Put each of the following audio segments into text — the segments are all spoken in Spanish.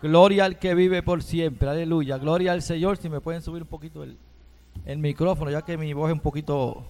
Gloria al que vive por siempre. Aleluya. Gloria al Señor. Si me pueden subir un poquito el, el micrófono, ya que mi voz es un poquito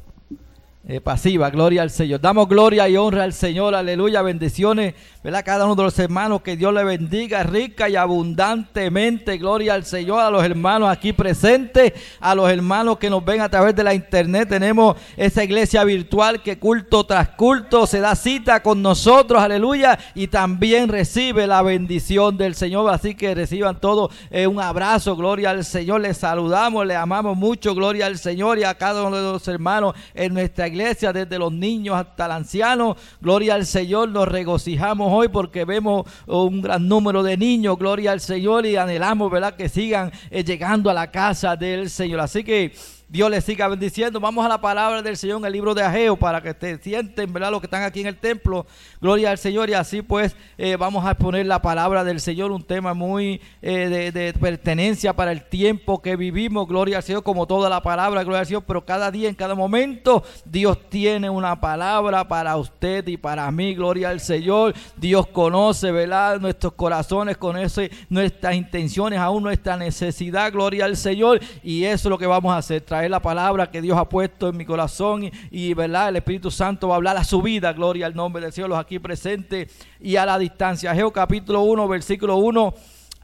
eh, pasiva, gloria al Señor. Damos gloria y honra al Señor, aleluya, bendiciones, ¿verdad? Cada uno de los hermanos, que Dios le bendiga rica y abundantemente, gloria al Señor, a los hermanos aquí presentes, a los hermanos que nos ven a través de la internet. Tenemos esa iglesia virtual que culto tras culto se da cita con nosotros, aleluya, y también recibe la bendición del Señor. Así que reciban todos eh, un abrazo, gloria al Señor. Les saludamos, le amamos mucho, gloria al Señor y a cada uno de los hermanos en nuestra iglesia iglesia, desde los niños hasta el anciano. Gloria al Señor, nos regocijamos hoy porque vemos un gran número de niños, gloria al Señor, y anhelamos, ¿verdad?, que sigan eh, llegando a la casa del Señor. Así que Dios les siga bendiciendo. Vamos a la palabra del Señor en el libro de Ageo para que te sienten, ¿verdad? Los que están aquí en el templo. Gloria al Señor. Y así pues eh, vamos a exponer la palabra del Señor, un tema muy eh, de, pertenencia para el tiempo que vivimos. Gloria al Señor, como toda la palabra, gloria al Señor. Pero cada día, en cada momento, Dios tiene una palabra para usted y para mí. Gloria al Señor. Dios conoce, ¿verdad? Nuestros corazones, conoce nuestras intenciones, aún nuestra necesidad. Gloria al Señor. Y eso es lo que vamos a hacer es la palabra que Dios ha puesto en mi corazón y, verdad, el Espíritu Santo va a hablar a su vida, gloria al nombre del Señor, los aquí presentes y a la distancia. Geo capítulo 1, versículo 1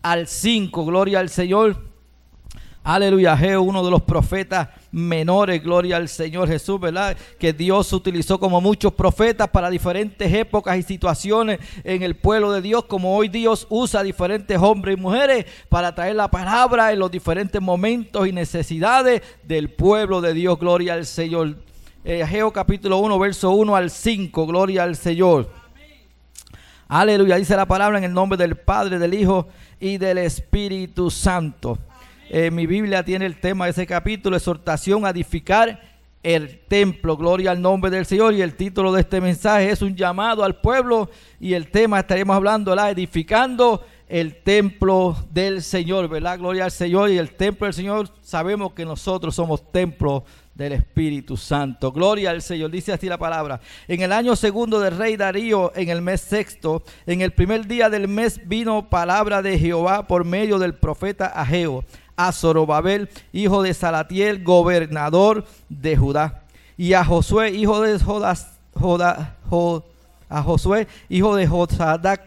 al 5, gloria al Señor. Aleluya, Geo, uno de los profetas menores, gloria al Señor Jesús, ¿verdad? Que Dios utilizó como muchos profetas para diferentes épocas y situaciones en el pueblo de Dios, como hoy Dios usa diferentes hombres y mujeres para traer la palabra en los diferentes momentos y necesidades del pueblo de Dios, gloria al Señor. Eh, capítulo 1, verso 1 al 5, gloria al Señor. Aleluya, dice la palabra en el nombre del Padre, del Hijo y del Espíritu Santo. Eh, mi Biblia tiene el tema de ese capítulo, exhortación a edificar el templo. Gloria al nombre del Señor. Y el título de este mensaje es un llamado al pueblo. Y el tema estaremos hablando, la edificando el templo del Señor, ¿verdad? Gloria al Señor. Y el templo del Señor, sabemos que nosotros somos templo del Espíritu Santo. Gloria al Señor. Dice así la palabra. En el año segundo del rey Darío, en el mes sexto, en el primer día del mes vino palabra de Jehová por medio del profeta Ageo a Zorobabel, hijo de Salatiel, gobernador de Judá, y a Josué, hijo de Jodas, a Josué, hijo de Josadac,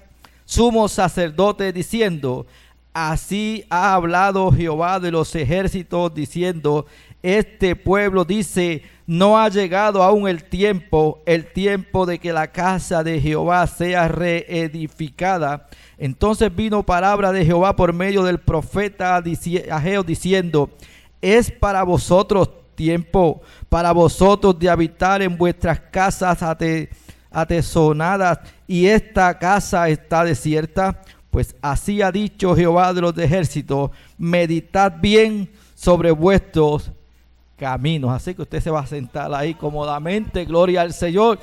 sumo sacerdote, diciendo, así ha hablado Jehová de los ejércitos, diciendo, este pueblo dice, no ha llegado aún el tiempo, el tiempo de que la casa de Jehová sea reedificada. Entonces vino palabra de Jehová por medio del profeta Ageo diciendo, es para vosotros tiempo, para vosotros de habitar en vuestras casas atesonadas y esta casa está desierta. Pues así ha dicho Jehová de los ejércitos, meditad bien sobre vuestros caminos. Así que usted se va a sentar ahí cómodamente, gloria al Señor.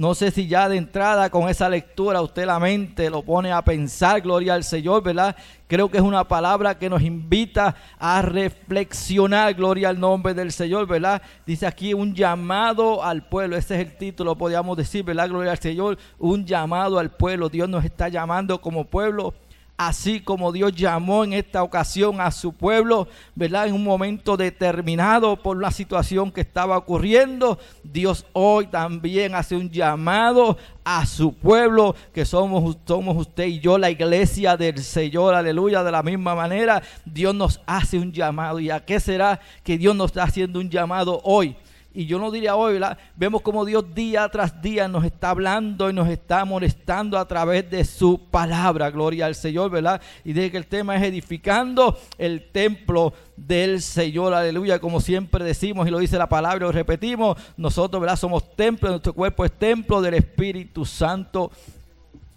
No sé si ya de entrada con esa lectura usted la mente lo pone a pensar, gloria al Señor, ¿verdad? Creo que es una palabra que nos invita a reflexionar, gloria al nombre del Señor, ¿verdad? Dice aquí un llamado al pueblo, ese es el título, podríamos decir, ¿verdad? Gloria al Señor, un llamado al pueblo. Dios nos está llamando como pueblo así como Dios llamó en esta ocasión a su pueblo, ¿verdad? En un momento determinado por la situación que estaba ocurriendo, Dios hoy también hace un llamado a su pueblo, que somos, somos usted y yo, la iglesia del Señor, aleluya, de la misma manera, Dios nos hace un llamado. ¿Y a qué será que Dios nos está haciendo un llamado hoy? Y yo no diría hoy, ¿verdad? Vemos como Dios día tras día nos está hablando y nos está molestando a través de su palabra. Gloria al Señor, ¿verdad? Y dice que el tema es edificando el templo del Señor, aleluya, como siempre decimos y lo dice la palabra lo repetimos, nosotros, ¿verdad? Somos templo, nuestro cuerpo es templo del Espíritu Santo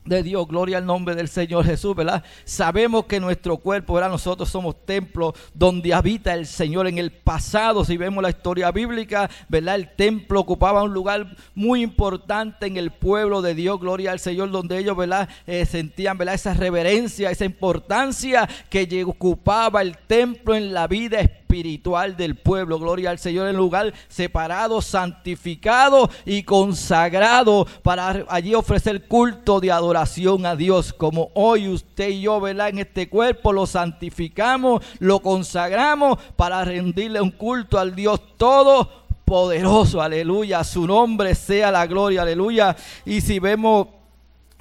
de Dios, gloria al nombre del Señor Jesús, ¿verdad? Sabemos que nuestro cuerpo, ¿verdad? Nosotros somos templos donde habita el Señor. En el pasado, si vemos la historia bíblica, ¿verdad? El templo ocupaba un lugar muy importante en el pueblo de Dios, gloria al Señor, donde ellos, ¿verdad? Eh, sentían, ¿verdad? Esa reverencia, esa importancia que ocupaba el templo en la vida espiritual espiritual del pueblo. Gloria al Señor en lugar separado, santificado y consagrado para allí ofrecer culto de adoración a Dios. Como hoy usted y yo, ¿verdad? En este cuerpo lo santificamos, lo consagramos para rendirle un culto al Dios todo poderoso, aleluya, su nombre sea la gloria, aleluya. Y si vemos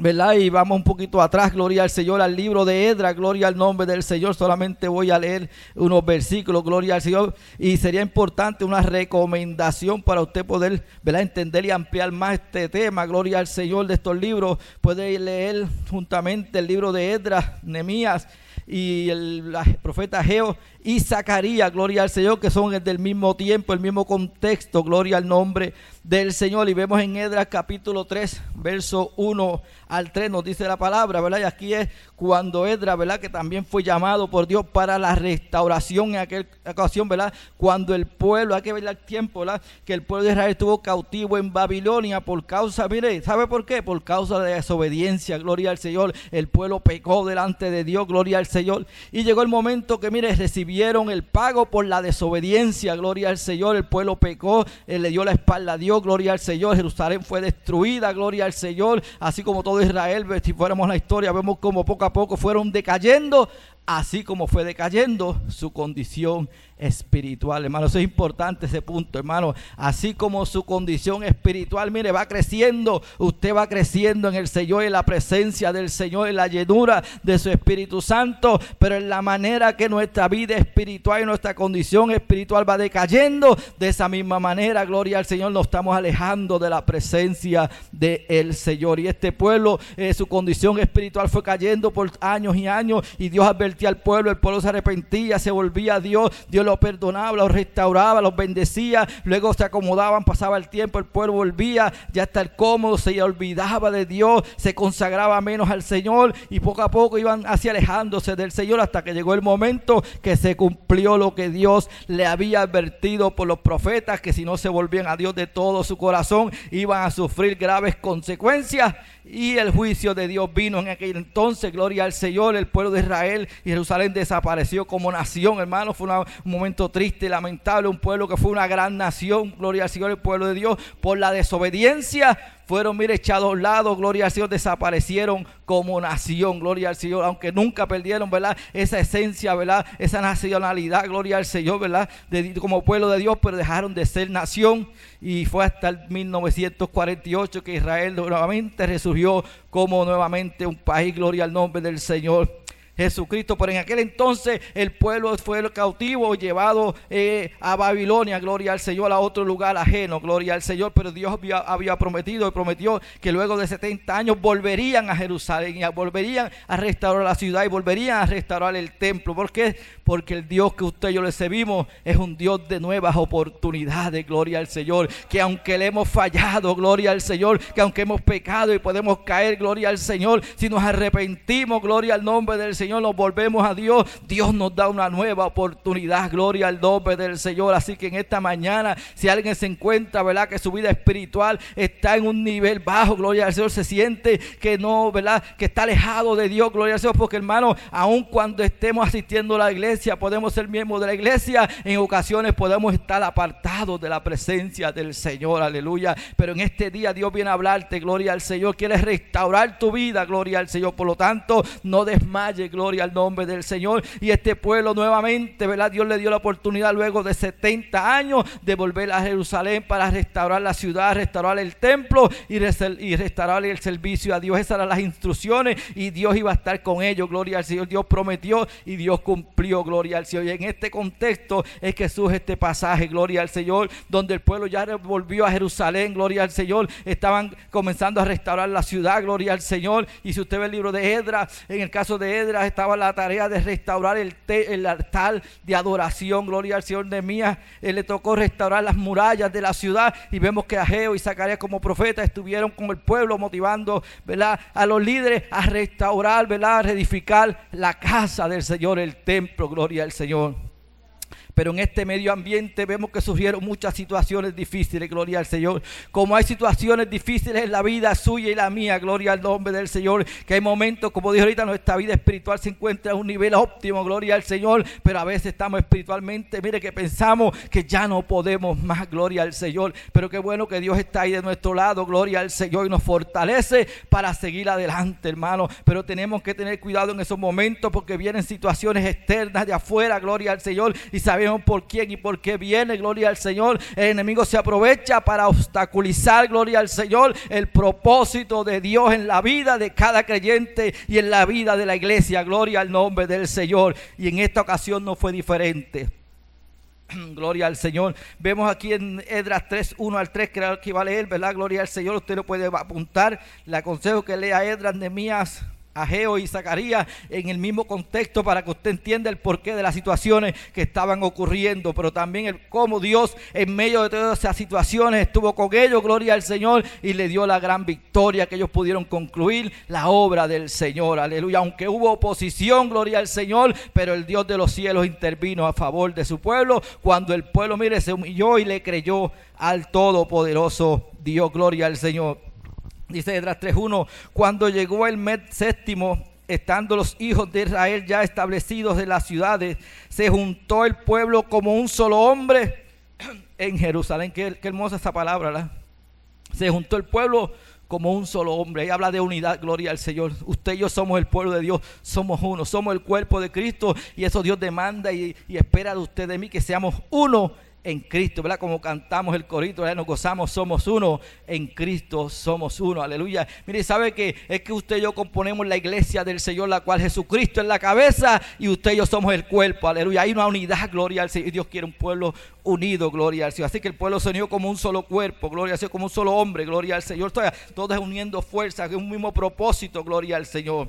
¿verdad? Y vamos un poquito atrás, gloria al Señor, al libro de Edra, gloria al nombre del Señor. Solamente voy a leer unos versículos, gloria al Señor. Y sería importante una recomendación para usted poder. Entender y ampliar más este tema, gloria al Señor de estos libros. Puede leer juntamente el libro de Edra, Nemías y el, profeta Geo y Zacarías, gloria al Señor, que son del mismo tiempo, el mismo contexto, gloria al nombre del Señor. Y vemos en Edras capítulo 3, verso 1 al 3, nos dice la palabra, ¿verdad? Y aquí es cuando Edras, ¿verdad? Que también fue llamado por Dios para la restauración en aquella ocasión, ¿verdad? Cuando el pueblo, hay que ver el tiempo, ¿verdad? Que el pueblo de Israel estuvo cautivo en Babilonia por causa, mire, ¿sabe por qué? Por causa de desobediencia, gloria al Señor. El pueblo pecó delante de Dios, gloria al Señor. Y llegó el momento que, mire, recibieron el pago por la desobediencia, gloria al Señor. El pueblo pecó, él le dio la espalda a Dios gloria al Señor. Jerusalén fue destruida, gloria al Señor. Así como todo Israel, si fuéramos la historia, vemos como poco a poco fueron decayendo, así como fue decayendo su condición espiritual, hermano. Eso es importante ese punto, hermano. Así como su condición espiritual, mire, va creciendo. Usted va creciendo en el Señor, en la presencia del Señor, en la llenura de su Espíritu Santo. Pero en la manera que nuestra vida espiritual y nuestra condición espiritual va decayendo, de esa misma manera, gloria al Señor, nos estamos alejando de la presencia del Señor. Y este pueblo, eh, su condición espiritual fue cayendo por años y años. Y Dios advertía al pueblo, el pueblo se arrepentía, se volvía a Dios. Dios lo perdonaba, los restauraba, los bendecía, luego se acomodaban, pasaba el tiempo, el pueblo volvía ya estar cómodo, se olvidaba de Dios, se consagraba menos al Señor y poco a poco iban así alejándose del Señor hasta que llegó el momento que se cumplió lo que Dios le había advertido por los profetas, que si no se volvían a Dios de todo su corazón, iban a sufrir graves consecuencias. Y el juicio de Dios vino en aquel entonces, gloria al Señor, el pueblo de Israel y Jerusalén desapareció como nación, hermano, fue un momento triste, lamentable, un pueblo que fue una gran nación, gloria al Señor, el pueblo de Dios, por la desobediencia fueron, mire, echados a un lado, gloria al Señor, desaparecieron como nación, gloria al Señor, aunque nunca perdieron, ¿verdad? Esa esencia, ¿verdad? Esa nacionalidad, gloria al Señor, ¿verdad? como pueblo de Dios, pero dejaron de ser nación y fue hasta el 1948 que Israel nuevamente resurgió como nuevamente un país, gloria al nombre del Señor. Jesucristo. Pero en aquel entonces el pueblo fue cautivo, llevado eh, a Babilonia, gloria al Señor, a otro lugar ajeno, gloria al Señor. Pero Dios había, prometido y prometió que luego de 70 años volverían a Jerusalén y volverían a restaurar la ciudad y volverían a restaurar el templo. ¿Por qué? Porque el Dios que usted y yo le servimos es un Dios de nuevas oportunidades, gloria al Señor. Que aunque le hemos fallado, gloria al Señor, que aunque hemos pecado y podemos caer, gloria al Señor, si nos arrepentimos, gloria al nombre del Señor Señor, nos volvemos a Dios, Dios nos da una nueva oportunidad. Gloria al nombre del Señor. Así que en esta mañana, si alguien se encuentra, ¿verdad? Que su vida espiritual está en un nivel bajo, gloria al Señor, se siente que no, ¿verdad? Que está alejado de Dios, gloria al Señor. Porque hermano, aun cuando estemos asistiendo a la iglesia, podemos ser miembros de la iglesia, en ocasiones podemos estar apartados de la presencia del Señor, aleluya. Pero en este día Dios viene a hablarte, gloria al Señor. Quiere restaurar tu vida, gloria al Señor. Por lo tanto, no desmayes, gloria al nombre del Señor. Y este pueblo nuevamente, ¿verdad? Dios le dio la oportunidad luego de 70 años de volver a Jerusalén para restaurar la ciudad, restaurar el templo y, restaurar el servicio a Dios. Esas eran las instrucciones y Dios iba a estar con ellos, gloria al Señor. Dios prometió y Dios cumplió, gloria al Señor. Y en este contexto es que surge este pasaje, gloria al Señor, donde el pueblo ya volvió a Jerusalén, gloria al Señor. Estaban comenzando a restaurar la ciudad, gloria al Señor. Y si usted ve el libro de Edra, en el caso de Edra, estaba la tarea de restaurar el, altar de adoración. Gloria al Señor de mía. Él le tocó restaurar las murallas de la ciudad. Y vemos que Ageo y Zacarías como profeta estuvieron con el pueblo motivando ¿verdad? a los líderes a restaurar, ¿verdad? a reedificar la casa del Señor, el templo. Gloria al Señor. Pero en este medio ambiente vemos que surgieron muchas situaciones difíciles, gloria al Señor. Como hay situaciones difíciles en la vida suya y la mía, gloria al nombre del Señor. Que hay momentos, como dijo ahorita, nuestra vida espiritual se encuentra a un nivel óptimo, gloria al Señor. Pero a veces estamos espiritualmente, mire que pensamos que ya no podemos más, gloria al Señor. Pero qué bueno que Dios está ahí de nuestro lado, gloria al Señor, y nos fortalece para seguir adelante, hermano. Pero tenemos que tener cuidado en esos momentos porque vienen situaciones externas de afuera, gloria al Señor. Y sabemos por quién y por qué viene, gloria al Señor. El enemigo se aprovecha para obstaculizar, gloria al Señor, el propósito de Dios en la vida de cada creyente y en la vida de la iglesia. Gloria al nombre del Señor. Y en esta ocasión no fue diferente. Gloria al Señor. Vemos aquí en Edras 3, 1 al 3, creo que va a leer, ¿verdad? Gloria al Señor. Usted lo puede apuntar. Le aconsejo que lea Edras, Mías Ageo y Zacarías en el mismo contexto para que usted entienda el porqué de las situaciones que estaban ocurriendo, pero también el cómo Dios en medio de todas esas situaciones estuvo con ellos, gloria al Señor, y le dio la gran victoria que ellos pudieron concluir la obra del Señor, aleluya, aunque hubo oposición, gloria al Señor, pero el Dios de los cielos intervino a favor de su pueblo, cuando el pueblo, mire, se humilló y le creyó al Todopoderoso Dios, gloria al Señor. Dice Edras 3.1, cuando llegó el mes séptimo, estando los hijos de Israel ya establecidos en las ciudades, se juntó el pueblo como un solo hombre en Jerusalén. Qué, hermosa esa palabra. Se juntó el pueblo como un solo hombre. Ahí habla de unidad, gloria al Señor. Usted y yo somos el pueblo de Dios, somos uno, somos el cuerpo de Cristo y eso Dios demanda y, y espera de usted, de mí, que seamos uno en Cristo, ¿verdad? Como cantamos el corito, ¿verdad? Nos gozamos, somos uno, en Cristo somos uno, aleluya. Mire, ¿sabe que es que usted y yo componemos la iglesia del Señor, la cual Jesucristo es la cabeza y usted y yo somos el cuerpo, aleluya. Hay una unidad, gloria al Señor. Dios quiere un pueblo unido, gloria al Señor. Así que el pueblo se unió como un solo cuerpo, gloria al Señor, como un solo hombre, gloria al Señor. Todos uniendo fuerzas, un mismo propósito, gloria al Señor.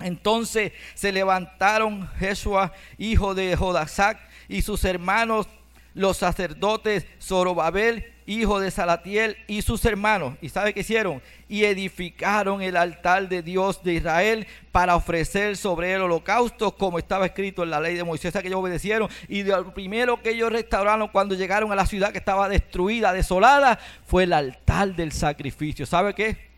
Entonces se levantaron Jesús, hijo de Jodasac, y sus hermanos los sacerdotes Zorobabel, hijo de Salatiel, y sus hermanos. ¿Y sabe qué hicieron? Y edificaron el altar de Dios de Israel para ofrecer sobre el holocausto, como estaba escrito en la ley de Moisés, que ellos obedecieron. Y lo primero que ellos restauraron cuando llegaron a la ciudad que estaba destruida, desolada, fue el altar del sacrificio. ¿Sabe qué?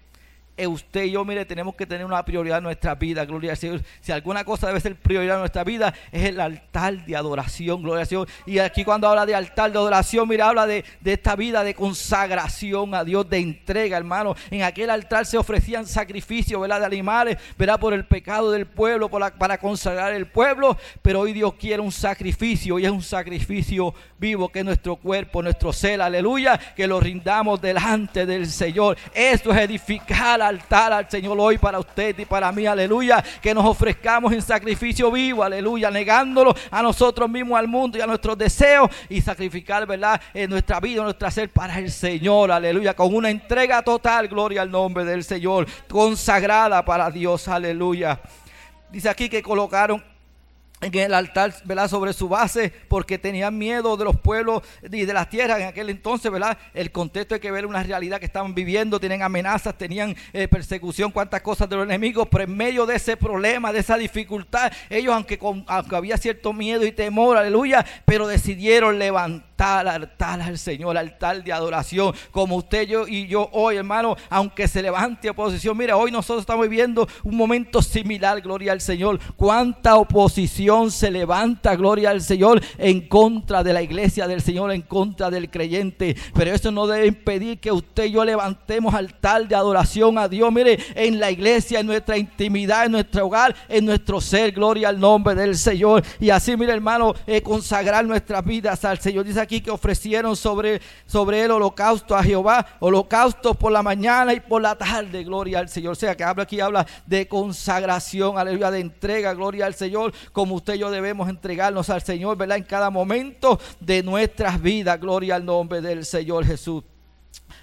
Eh, usted y yo, mire, tenemos que tener una prioridad en nuestra vida, gloria al Señor. Si alguna cosa debe ser prioridad en nuestra vida, es el altar de adoración, gloria al Señor. Y aquí cuando habla de altar de adoración, mira, habla de, esta vida de consagración a Dios, de entrega, hermano. En aquel altar se ofrecían sacrificios, ¿verdad? De animales, ¿verdad? Por el pecado del pueblo, para consagrar el pueblo. Pero hoy Dios quiere un sacrificio, y es un sacrificio vivo, que es nuestro cuerpo, nuestro ser, aleluya, que lo rindamos delante del Señor. Esto es edificar altar al Señor hoy para usted y para mí, aleluya. Que nos ofrezcamos en sacrificio vivo, aleluya, negándolo a nosotros mismos, al mundo y a nuestros deseos y sacrificar, ¿verdad? En nuestra vida, en nuestra ser para el Señor, aleluya. Con una entrega total, gloria al nombre del Señor, consagrada para Dios, aleluya. Dice aquí que colocaron en el altar, ¿verdad? Sobre su base, porque tenían miedo de los pueblos y de las tierras en aquel entonces, ¿verdad? El contexto hay que ver una realidad que estaban viviendo, tienen amenazas, tenían eh, persecución, cuantas cosas de los enemigos, pero en medio de ese problema, de esa dificultad, ellos, aunque, aunque había cierto miedo y temor, aleluya, pero decidieron levantar altar al Señor, altar de adoración, como usted yo y yo hoy, hermano, aunque se levante oposición, mira, hoy nosotros estamos viviendo un momento similar, gloria al Señor. Cuánta oposición se levanta, gloria al Señor, en contra de la iglesia del Señor, en contra del creyente. Pero eso no debe impedir que usted y yo levantemos altar de adoración a Dios, mire, en la iglesia, en nuestra intimidad, en nuestro hogar, en nuestro ser, gloria al nombre del Señor. Y así, mire, hermano, eh, consagrar nuestras vidas al Señor. Dice aquí que ofrecieron sobre, sobre el holocausto a Jehová, holocausto por la mañana y por la tarde, gloria al Señor. O sea, que habla aquí, habla de consagración, aleluya, de entrega, gloria al Señor, como usted y yo debemos entregarnos al Señor, ¿verdad? En cada momento de nuestras vidas, gloria al nombre del Señor Jesús.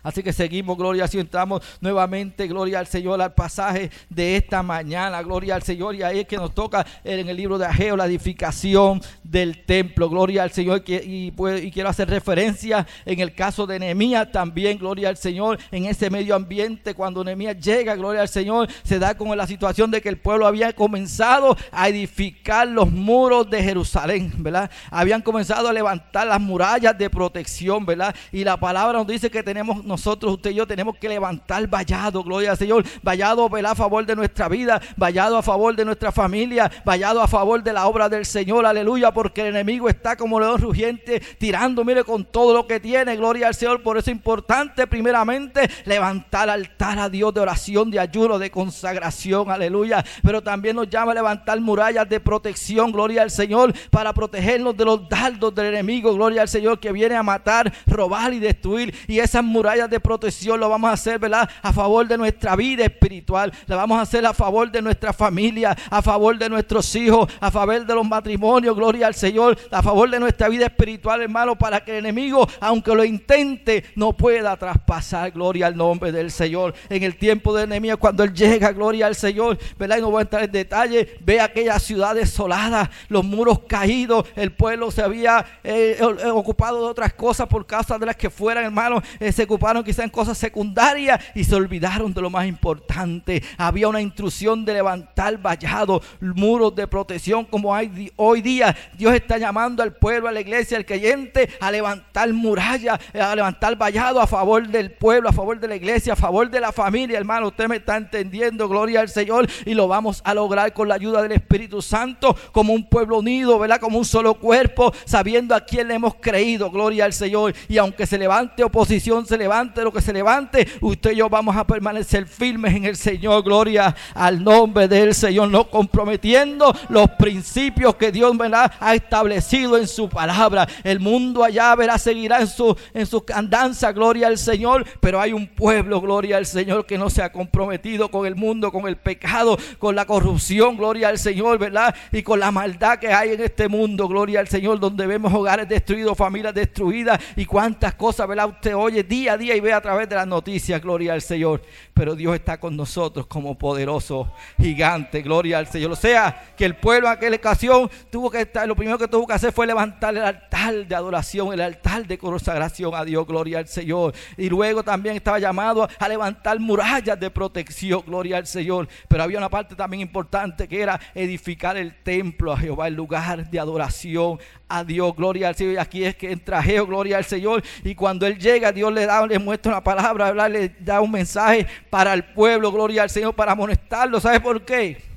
Así que seguimos, gloria al. Entramos nuevamente, gloria al Señor, al pasaje de esta mañana. Gloria al Señor. Y ahí es que nos toca en el libro de Ageo la edificación del templo. Gloria al Señor. Y, y quiero hacer referencia en el caso de Nehemías también. Gloria al Señor. En ese medio ambiente, cuando Nehemías llega, gloria al Señor, se da con la situación de que el pueblo había comenzado a edificar los muros de Jerusalén, ¿verdad? Habían comenzado a levantar las murallas de protección, ¿verdad? Y la palabra nos dice que tenemos nosotros, usted y yo, tenemos que levantar vallado, gloria al Señor, vallado a favor de nuestra vida, vallado a favor de nuestra familia, vallado a favor de la obra del Señor, aleluya, porque el enemigo está como león rugiente, tirando, mire, con todo lo que tiene, gloria al Señor, por eso es importante, primeramente, levantar altar a Dios de oración, de ayuno, de consagración, aleluya, pero también nos llama a levantar murallas de protección, gloria al Señor, para protegernos de los dardos del enemigo, gloria al Señor, que viene a matar, robar y destruir, y esas murallas de protección lo vamos a hacer, ¿verdad? A favor de nuestra vida espiritual, la vamos a hacer a favor de nuestra familia, a favor de nuestros hijos, a favor de los matrimonios, gloria al Señor, a favor de nuestra vida espiritual, hermano, para que el enemigo, aunque lo intente, no pueda traspasar, gloria al nombre del Señor. En el tiempo de enemigo, cuando él llega, gloria al Señor, ¿verdad? Y no voy a entrar en detalle, ve aquella ciudad desolada, los muros caídos, el pueblo se había eh, eh, ocupado de otras cosas por causa de las que fueran, hermano, eh, se ocuparon quizás en cosas secundarias y se olvidaron de lo más importante. Había una instrucción de levantar vallados, muros de protección como hay hoy día. Dios está llamando al pueblo, a la iglesia, al creyente a levantar murallas, a levantar vallados a favor del pueblo, a favor de la iglesia, a favor de la familia, hermano. Usted me está entendiendo, gloria al Señor, y lo vamos a lograr con la ayuda del Espíritu Santo, como un pueblo unido, ¿verdad? Como un solo cuerpo, sabiendo a quién le hemos creído, gloria al Señor. Y aunque se levante oposición, se levante lo que se levante, usted y yo vamos a permanecer firmes en el Señor. Gloria al nombre del Señor, no comprometiendo los principios que Dios ha establecido en su palabra. El mundo allá verá, seguirá en su, en su andanza, gloria al Señor, pero hay un pueblo, gloria al Señor, que no se ha comprometido con el mundo, con el pecado, con la corrupción, gloria al Señor, ¿verdad? Y con la maldad que hay en este mundo, gloria al Señor, donde vemos hogares destruidos, familias destruidas y cuántas cosas, ¿verdad? Usted oye día a día y ve a través de las noticias, gloria al Señor. Pero Dios está con nosotros como poderoso gigante, gloria al Señor. O sea, que el pueblo en aquella ocasión tuvo que estar, lo primero que tuvo que hacer fue levantar el altar de adoración, el altar de consagración a Dios, gloria al Señor. Y luego también estaba llamado a levantar murallas de protección, gloria al Señor. Pero había una parte también importante que era edificar el templo a Jehová, el lugar de adoración a Dios, gloria al Señor. Y aquí es que entra Jehová, gloria al Señor. Y cuando Él llega, Dios le da, le muestra una palabra, le da un mensaje para el pueblo, gloria al Señor, para amonestarlo. ¿Sabe por qué?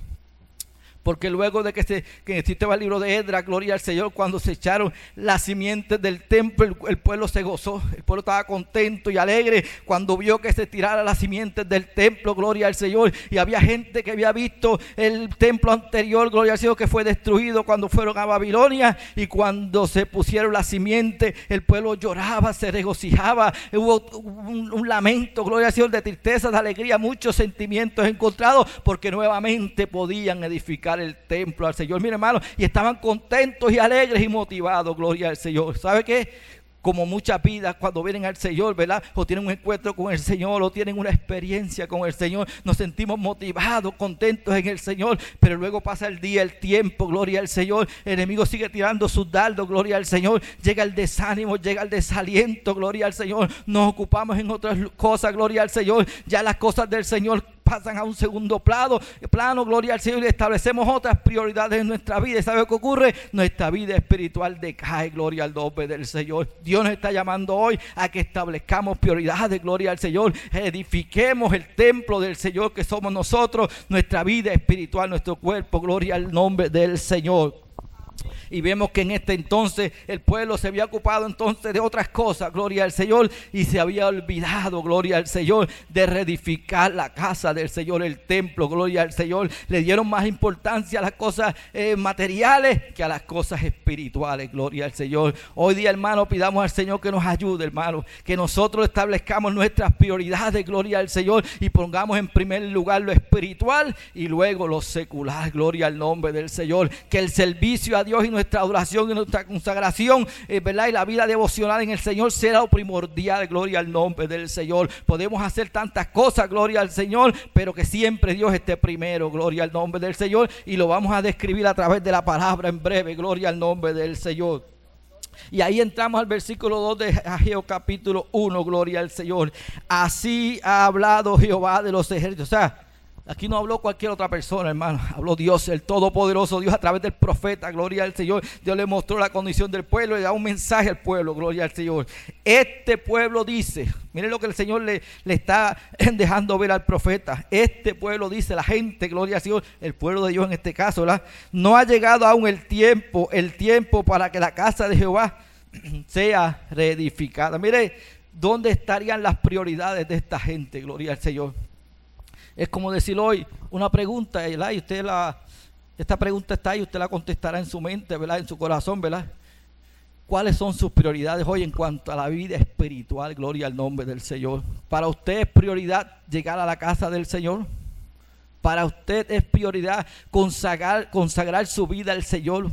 Porque luego de que se que el libro de Edra, gloria al Señor, cuando se echaron las simientes del templo, el, pueblo se gozó, el pueblo estaba contento y alegre cuando vio que se tirara las simientes del templo, gloria al Señor. Y había gente que había visto el templo anterior, gloria al Señor, que fue destruido cuando fueron a Babilonia. Y cuando se pusieron las simientes, el pueblo lloraba, se regocijaba. Hubo un, un lamento, gloria al Señor, de tristeza, de alegría, muchos sentimientos encontrados, porque nuevamente podían edificar el templo al Señor, mi hermano, y estaban contentos y alegres y motivados, gloria al Señor. ¿Sabe qué? como muchas vidas cuando vienen al Señor, ¿verdad? O tienen un encuentro con el Señor, o tienen una experiencia con el Señor, nos sentimos motivados, contentos en el Señor, pero luego pasa el día, el tiempo, gloria al Señor, el enemigo sigue tirando sus dardos, gloria al Señor, llega el desánimo, llega el desaliento, gloria al Señor, nos ocupamos en otras cosas, gloria al Señor, ya las cosas del Señor pasan a un segundo plano, plano, gloria al Señor, y establecemos otras prioridades en nuestra vida. ¿Y sabe qué ocurre? Nuestra vida espiritual decae, gloria al nombre del Señor. Dios nos está llamando hoy a que establezcamos prioridades, gloria al Señor. Edifiquemos el templo del Señor que somos nosotros, nuestra vida espiritual, nuestro cuerpo, gloria al nombre del Señor. Y vemos que en este entonces el pueblo se había ocupado entonces de otras cosas, gloria al Señor, y se había olvidado, gloria al Señor, de reedificar la casa del Señor, el templo, gloria al Señor. Le dieron más importancia a las cosas eh, materiales que a las cosas espirituales, gloria al Señor. Hoy día, hermano, pidamos al Señor que nos ayude, hermano, que nosotros establezcamos nuestras prioridades, gloria al Señor, y pongamos en primer lugar lo espiritual y luego lo secular, gloria al nombre del Señor. Que el servicio a Dios y nuestra adoración y nuestra consagración, eh, ¿verdad? Y la vida devocional en el Señor será lo primordial, gloria al nombre del Señor. Podemos hacer tantas cosas, gloria al Señor, pero que siempre Dios esté primero, gloria al nombre del Señor. Y lo vamos a describir a través de la palabra en breve, gloria al nombre del Señor. Y ahí entramos al versículo 2 de Ageo capítulo 1, gloria al Señor. Así ha hablado Jehová de los ejércitos. O sea, Aquí no habló cualquier otra persona, hermano. Habló Dios, el Todopoderoso Dios, a través del profeta. Gloria al Señor. Dios le mostró la condición del pueblo y da un mensaje al pueblo. Gloria al Señor. Este pueblo dice, miren lo que el Señor le, le está dejando ver al profeta. Este pueblo dice, la gente, gloria al Señor, el pueblo de Dios en este caso, ¿verdad? No ha llegado aún el tiempo, el tiempo para que la casa de Jehová sea reedificada. Mire, ¿dónde estarían las prioridades de esta gente? Gloria al Señor. Es como decir hoy una pregunta. Y usted la, esta pregunta está ahí, usted la contestará en su mente, ¿verdad? En su corazón, ¿verdad? ¿Cuáles son sus prioridades hoy en cuanto a la vida espiritual? Gloria al nombre del Señor. ¿Para usted es prioridad llegar a la casa del Señor? ¿Para usted es prioridad consagrar, consagrar su vida al Señor?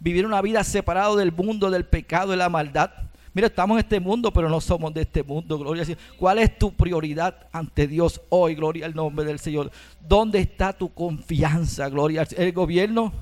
Vivir una vida separado del mundo, del pecado y la maldad. Mira, estamos en este mundo, pero no somos de este mundo. Gloria al Señor. ¿Cuál es tu prioridad ante Dios hoy? Gloria al nombre del Señor. ¿Dónde está tu confianza? Gloria al. El gobierno,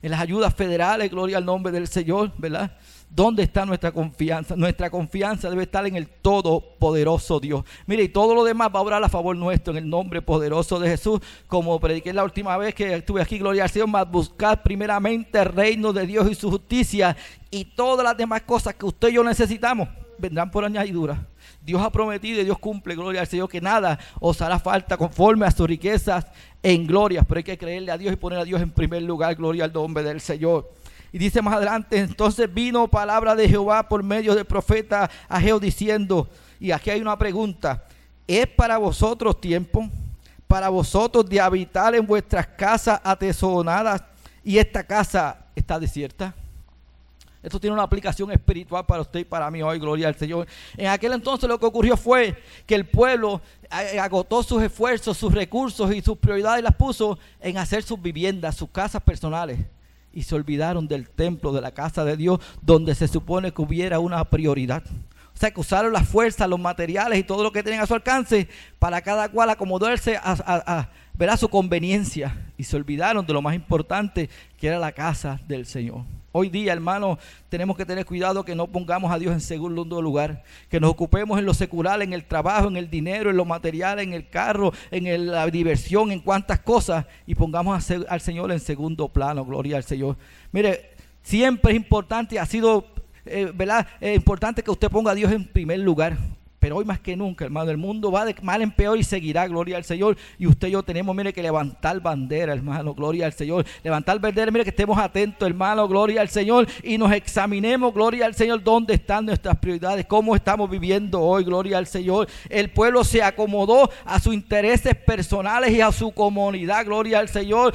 en las ayudas federales, gloria al nombre del Señor, ¿verdad? ¿Dónde está nuestra confianza? Nuestra confianza debe estar en el Todopoderoso Dios. Mire, y todo lo demás va a obrar a favor nuestro en el nombre poderoso de Jesús. Como prediqué la última vez que estuve aquí, gloria al Señor, más buscar primeramente el reino de Dios y su justicia. Y todas las demás cosas que usted y yo necesitamos vendrán por añadidura. Dios ha prometido y Dios cumple, gloria al Señor, que nada os hará falta conforme a sus riquezas en gloria. Pero hay que creerle a Dios y poner a Dios en primer lugar, gloria al nombre del Señor. Y dice más adelante, entonces vino palabra de Jehová por medio del profeta Ageo diciendo, y aquí hay una pregunta, ¿es para vosotros tiempo? Para vosotros de habitar en vuestras casas atesoradas y esta casa está desierta. Esto tiene una aplicación espiritual para usted y para mí hoy, gloria al Señor. En aquel entonces lo que ocurrió fue que el pueblo eh, agotó sus esfuerzos, sus recursos y sus prioridades las puso en hacer sus viviendas, sus casas personales y se olvidaron del templo, de la casa de Dios, donde se supone que hubiera una prioridad. O sea, que usaron la fuerza, los materiales y todo lo que tenían a su alcance para cada cual acomodarse a, a, a su conveniencia. Y se olvidaron de lo más importante, que era la casa del Señor. Hoy día, hermano, tenemos que tener cuidado que no pongamos a Dios en segundo lugar, que nos ocupemos en lo secular, en el trabajo, en el dinero, en lo material, en el carro, en la diversión, en cuantas cosas, y pongamos al Señor en segundo plano, gloria al Señor. Mire, siempre es importante, ha sido, eh, ¿verdad? Es importante que usted ponga a Dios en primer lugar. Pero hoy más que nunca, hermano, el mundo va de mal en peor y seguirá, gloria al Señor. Y usted y yo tenemos, mire, que levantar bandera, hermano, gloria al Señor. Levantar bandera, mire, que estemos atentos, hermano, gloria al Señor. Y nos examinemos, gloria al Señor, dónde están nuestras prioridades, cómo estamos viviendo hoy, gloria al Señor. El pueblo se acomodó a sus intereses personales y a su comunidad, gloria al Señor.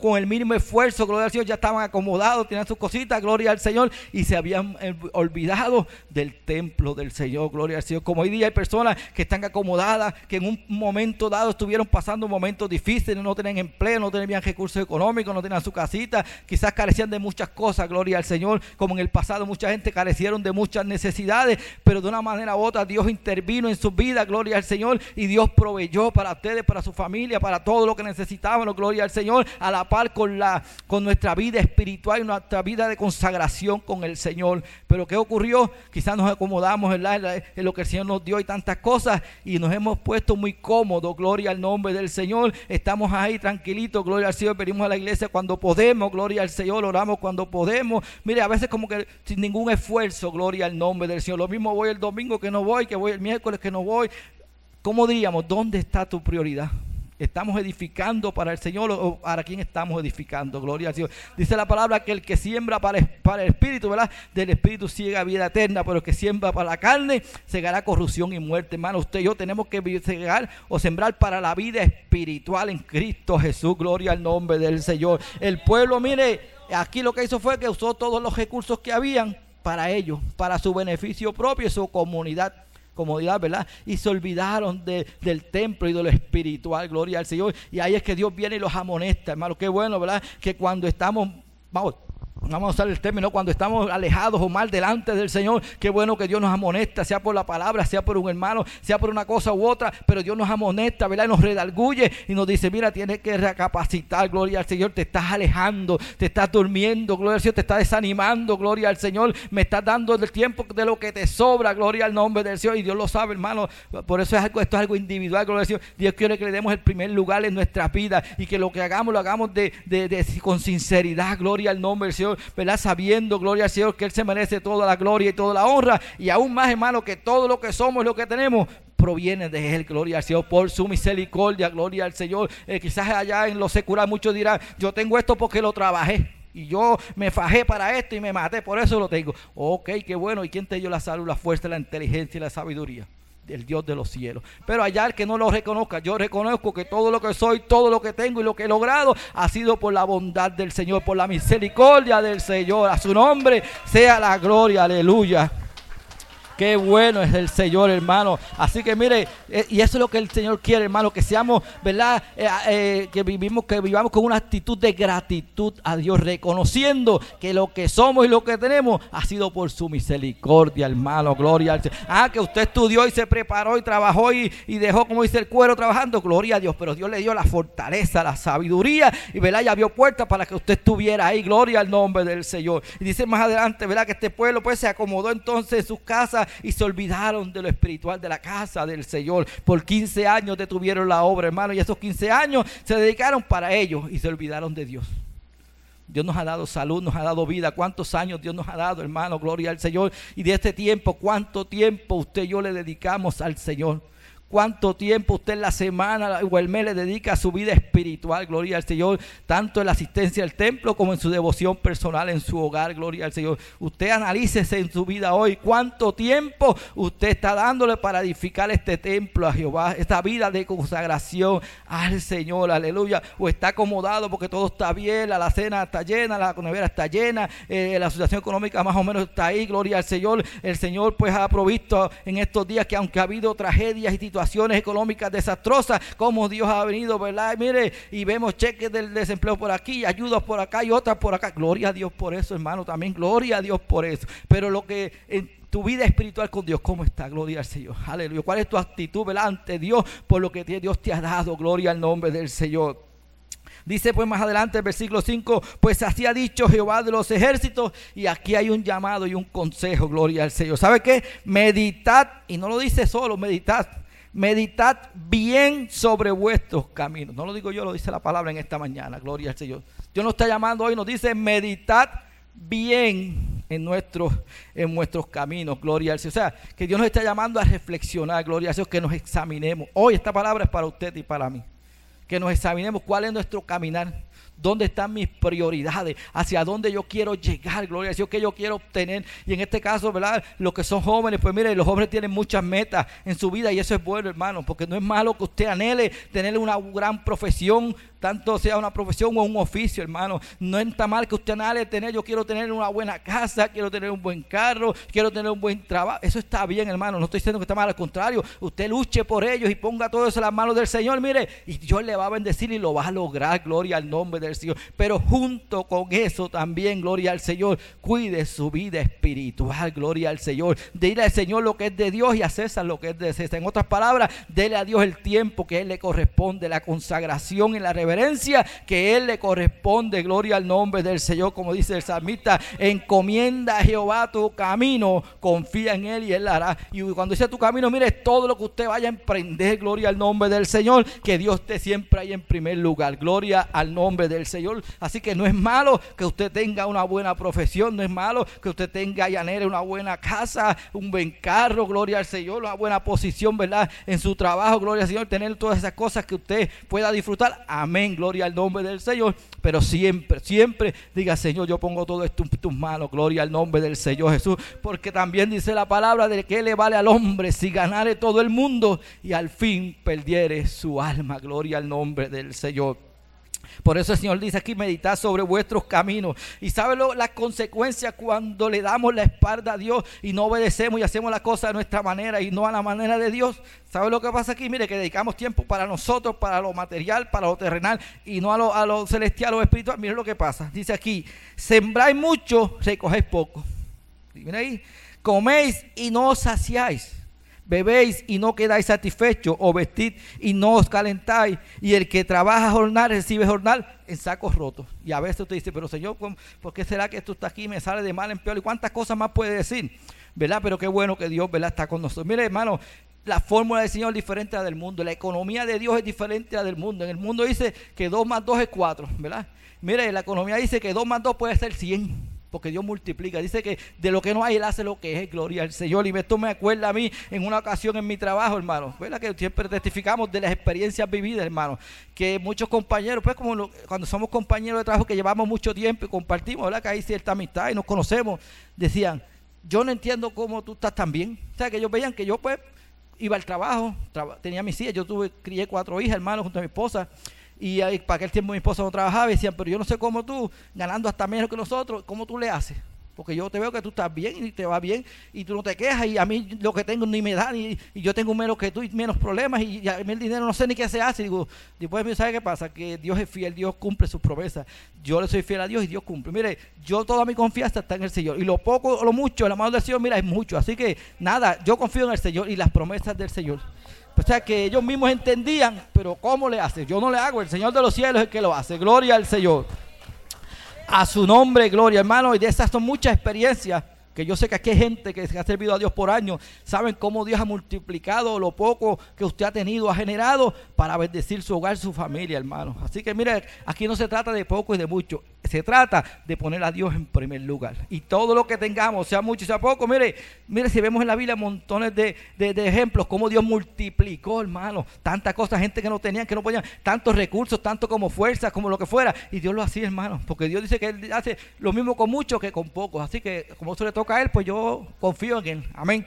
Con el mínimo esfuerzo, gloria al Señor, ya estaban acomodados, tenían sus cositas, gloria al Señor. Y se habían eh, olvidado del templo del Señor, gloria al Señor. Como Día hay personas que están acomodadas, que en un momento dado estuvieron pasando momentos difíciles, no tenían empleo, no tenían recursos económicos, no tenían su casita, quizás carecían de muchas cosas, gloria al Señor, como en el pasado mucha gente carecieron de muchas necesidades, pero de una manera u otra Dios intervino en su vida, gloria al Señor, y Dios proveyó para ustedes, para su familia, para todo lo que necesitaban, gloria al Señor, a la par con, la, con nuestra vida espiritual y nuestra vida de consagración con el Señor. Pero ¿qué ocurrió? Quizás nos acomodamos en, en lo que el Señor nos dio y tantas cosas y nos hemos puesto muy cómodos, gloria al nombre del Señor, estamos ahí tranquilitos, gloria al Señor, venimos a la iglesia cuando podemos, gloria al Señor, oramos cuando podemos, mire, a veces como que sin ningún esfuerzo, gloria al nombre del Señor, lo mismo voy el domingo que no voy, que voy el miércoles que no voy, ¿cómo diríamos? ¿Dónde está tu prioridad? ¿Estamos edificando para el Señor o para quién estamos edificando? Gloria al Señor. Dice la palabra que el que siembra para, el Espíritu, ¿verdad? Del Espíritu ciega vida eterna, pero el que siembra para la carne, segará corrupción y muerte. Hermano, usted y yo tenemos que segar o sembrar para la vida espiritual en Cristo Jesús. Gloria al nombre del Señor. El pueblo, mire, aquí lo que hizo fue que usó todos los recursos que habían para ellos, para su beneficio propio y su comunidad comodidad, ¿verdad? Y se olvidaron del templo y de lo espiritual, gloria al Señor. Y ahí es que Dios viene y los amonesta, hermano. Qué bueno, ¿verdad? Que cuando estamos, vamos, vamos a usar el término, cuando estamos alejados o mal delante del Señor, qué bueno que Dios nos amonesta, sea por la palabra, sea por un hermano, sea por una cosa u otra, pero Dios nos amonesta, ¿verdad? Y nos redalguye y nos dice, mira, tienes que recapacitar, gloria al Señor, te estás alejando, te estás durmiendo, gloria al Señor, te estás desanimando, gloria al Señor, me estás dando el tiempo de lo que te sobra, gloria al nombre del Señor, y Dios lo sabe, hermano, por eso es algo, esto es algo individual, gloria al Señor, Dios quiere que le demos el primer lugar en nuestra vida y que lo que hagamos lo hagamos de, con sinceridad, gloria al nombre del Señor, Sabiendo, gloria al Señor, que Él se merece toda la gloria y toda la honra, y aún más, hermano, que todo lo que somos, lo que tenemos, proviene de Él, gloria al Señor, por su misericordia, gloria al Señor. Eh, quizás allá en lo secular muchos dirán, yo tengo esto porque lo trabajé. Y yo me fajé para esto y me maté, por eso lo tengo. Ok, qué bueno. ¿Y quién te dio la salud, la fuerza, la inteligencia y la sabiduría? El Dios de los cielos. Pero allá el que no lo reconozca, yo reconozco que todo lo que soy, todo lo que tengo y lo que he logrado ha sido por la bondad del Señor, por la misericordia del Señor. A su nombre sea la gloria, aleluya. Qué bueno es el Señor, hermano. Así que mire, eh, y eso es lo que el Señor quiere, hermano, que seamos, ¿verdad? Eh, eh, que vivimos, que vivamos con una actitud de gratitud a Dios, reconociendo que lo que somos y lo que tenemos ha sido por su misericordia, hermano. Gloria al Señor. Ah, que usted estudió y se preparó y trabajó y, dejó, como dice el cuero, trabajando. Gloria a Dios. Pero Dios le dio la fortaleza, la sabiduría y, ¿verdad? Ya abrió puertas para que usted estuviera ahí. Gloria al nombre del Señor. Y dice más adelante, ¿verdad? Que este pueblo pues se acomodó entonces en sus casas y se olvidaron de lo espiritual de la casa del Señor. Por 15 años detuvieron la obra, hermano, y esos 15 años se dedicaron para ellos y se olvidaron de Dios. Dios nos ha dado salud, nos ha dado vida. ¿Cuántos años Dios nos ha dado, hermano? Gloria al Señor. Y de este tiempo, ¿cuánto tiempo usted y yo le dedicamos al Señor? Cuánto tiempo usted en la semana o el mes le dedica a su vida espiritual, gloria al Señor, tanto en la asistencia al templo como en su devoción personal en su hogar, gloria al Señor. Usted analícese en su vida hoy cuánto tiempo usted está dándole para edificar este templo a Jehová, esta vida de consagración al Señor, aleluya. O está acomodado porque todo está bien, la, cena está llena, la nevera está llena, eh, la asociación económica más o menos está ahí, gloria al Señor. El Señor pues ha provisto en estos días que aunque ha habido tragedias y situaciones económicas desastrosas, como Dios ha venido, ¿verdad? mire, y vemos cheques del desempleo por aquí, ayudas por acá y otras por acá. Gloria a Dios por eso, hermano, también gloria a Dios por eso. Pero lo que en tu vida espiritual con Dios, ¿cómo está? Gloria al Señor. Aleluya. ¿Cuál es tu actitud delante ante Dios por lo que Dios te ha dado? Gloria al nombre del Señor. Dice pues más adelante el versículo 5, pues así ha dicho Jehová de los ejércitos y aquí hay un llamado y un consejo, gloria al Señor. ¿Sabe qué? Meditad, y no lo dice solo, meditad meditad bien sobre vuestros caminos. No lo digo yo, lo dice la palabra en esta mañana, gloria al Señor. Dios nos está llamando hoy, nos dice, meditad bien en nuestros, en nuestros caminos, gloria al Señor. O sea, que Dios nos está llamando a reflexionar, gloria al Señor, que nos examinemos. Hoy esta palabra es para usted y para mí. Que nos examinemos cuál es nuestro caminar ¿Dónde están mis prioridades? ¿Hacia dónde yo quiero llegar? Gloria a Dios, que yo quiero obtener. Y en este caso, ¿verdad? Los que son jóvenes, pues mire, los jóvenes tienen muchas metas en su vida y eso es bueno, hermano, porque no es malo que usted anhele tener una gran profesión, tanto sea una profesión o un oficio, hermano. No está mal que usted anhele tener, yo quiero tener una buena casa, quiero tener un buen carro, quiero tener un buen trabajo. Eso está bien, hermano. No estoy diciendo que está mal, al contrario. Usted luche por ellos y ponga todo eso en las manos del Señor, mire, y Dios le va a bendecir y lo va a lograr. Gloria al nombre del Señor. Pero junto con eso también, gloria al Señor, cuide su vida espiritual, gloria al Señor. Dile al Señor lo que es de Dios y a César lo que es de César. En otras palabras, dele a Dios el tiempo que Él le corresponde, la consagración y la reverencia que Él le corresponde. Gloria al nombre del Señor, como dice el salmista, encomienda a Jehová tu camino, confía en Él y Él hará. Y cuando dice tu camino, mire todo lo que usted vaya a emprender, gloria al nombre del Señor, que Dios esté siempre ahí en primer lugar. Gloria al nombre del Señor. Así que no es malo que usted tenga una buena profesión, no es malo que usted tenga llanera, una buena casa, un buen carro, gloria al Señor, una buena posición, ¿verdad? En su trabajo, gloria al Señor, tener todas esas cosas que usted pueda disfrutar. Amén, gloria al nombre del Señor. Pero siempre, siempre diga, Señor, yo pongo todo esto en tus manos, gloria al nombre del Señor Jesús. Porque también dice la palabra de que le vale al hombre si ganare todo el mundo y al fin perdiere su alma, gloria al nombre del Señor. Por eso el Señor dice aquí, meditar sobre vuestros caminos. Y sabe lo, las consecuencias cuando le damos la espalda a Dios y no obedecemos y hacemos las cosas de nuestra manera y no a la manera de Dios. ¿Sabe lo que pasa aquí? Mire, que dedicamos tiempo para nosotros, para lo material, para lo terrenal y no a lo, a lo celestial o espiritual. Mire lo que pasa. Dice aquí, sembráis mucho, recogéis poco. Mira ahí, coméis y no os saciáis bebéis y no quedáis satisfechos, o vestid y no os calentáis, y el que trabaja jornal recibe jornal en sacos rotos. Y a veces usted dice, pero Señor, ¿por qué será que esto está aquí y me sale de mal en peor? ¿Y cuántas cosas más puede decir? ¿Verdad? Pero qué bueno que Dios, ¿verdad? Está con nosotros. Mire, hermano, la fórmula del Señor es diferente a la del mundo. La economía de Dios es diferente a la del mundo. En el mundo dice que 2 más 2 es 4, ¿verdad? Mire, la economía dice que 2 más 2 puede ser 100 porque Dios multiplica. Dice que de lo que no hay, Él hace lo que es, gloria al Señor. Y esto me acuerda a mí en una ocasión en mi trabajo, hermano. ¿Verdad? Que siempre testificamos de las experiencias vividas, hermano. Que muchos compañeros, pues como cuando somos compañeros de trabajo que llevamos mucho tiempo y compartimos, ¿verdad? Que hay cierta amistad y nos conocemos, decían, yo no entiendo cómo tú estás tan bien. O sea, que ellos veían que yo pues iba al trabajo, tenía mis hijas, yo tuve, crié cuatro hijas, hermano, junto a mi esposa. Y para aquel tiempo mi esposa no trabajaba y decían, pero yo no sé cómo tú, ganando hasta menos que nosotros, ¿cómo tú le haces? Porque yo te veo que tú estás bien y te va bien y tú no te quejas y a mí lo que tengo ni me da y, yo tengo menos que tú y menos problemas y, a mí el dinero no sé ni qué se hace. Y digo, después ¿sabe qué pasa? Que Dios es fiel, Dios cumple sus promesas. Yo le soy fiel a Dios y Dios cumple. Mire, yo toda mi confianza está en el Señor. Y lo poco o lo mucho, la mano del Señor, mira, es mucho. Así que nada, yo confío en el Señor y las promesas del Señor. O sea que ellos mismos entendían, pero ¿cómo le hace? Yo no le hago, el Señor de los cielos es el que lo hace. Gloria al Señor. A su nombre, gloria, hermano. Y de esas son muchas experiencias que yo sé que aquí hay gente que se ha servido a Dios por años, saben cómo Dios ha multiplicado lo poco que usted ha tenido, ha generado para bendecir su hogar, su familia, hermano. Así que mire, aquí no se trata de poco y de mucho, se trata de poner a Dios en primer lugar. Y todo lo que tengamos, sea mucho, sea poco, mire, mire si vemos en la Biblia montones de, ejemplos, cómo Dios multiplicó, hermano, tantas cosas, gente que no tenían, que no podían, tantos recursos, tanto como fuerza, como lo que fuera, y Dios lo hacía, hermano, porque Dios dice que Él hace lo mismo con muchos que con pocos. Así que como eso le toca Él, pues yo confío en Él. Amén.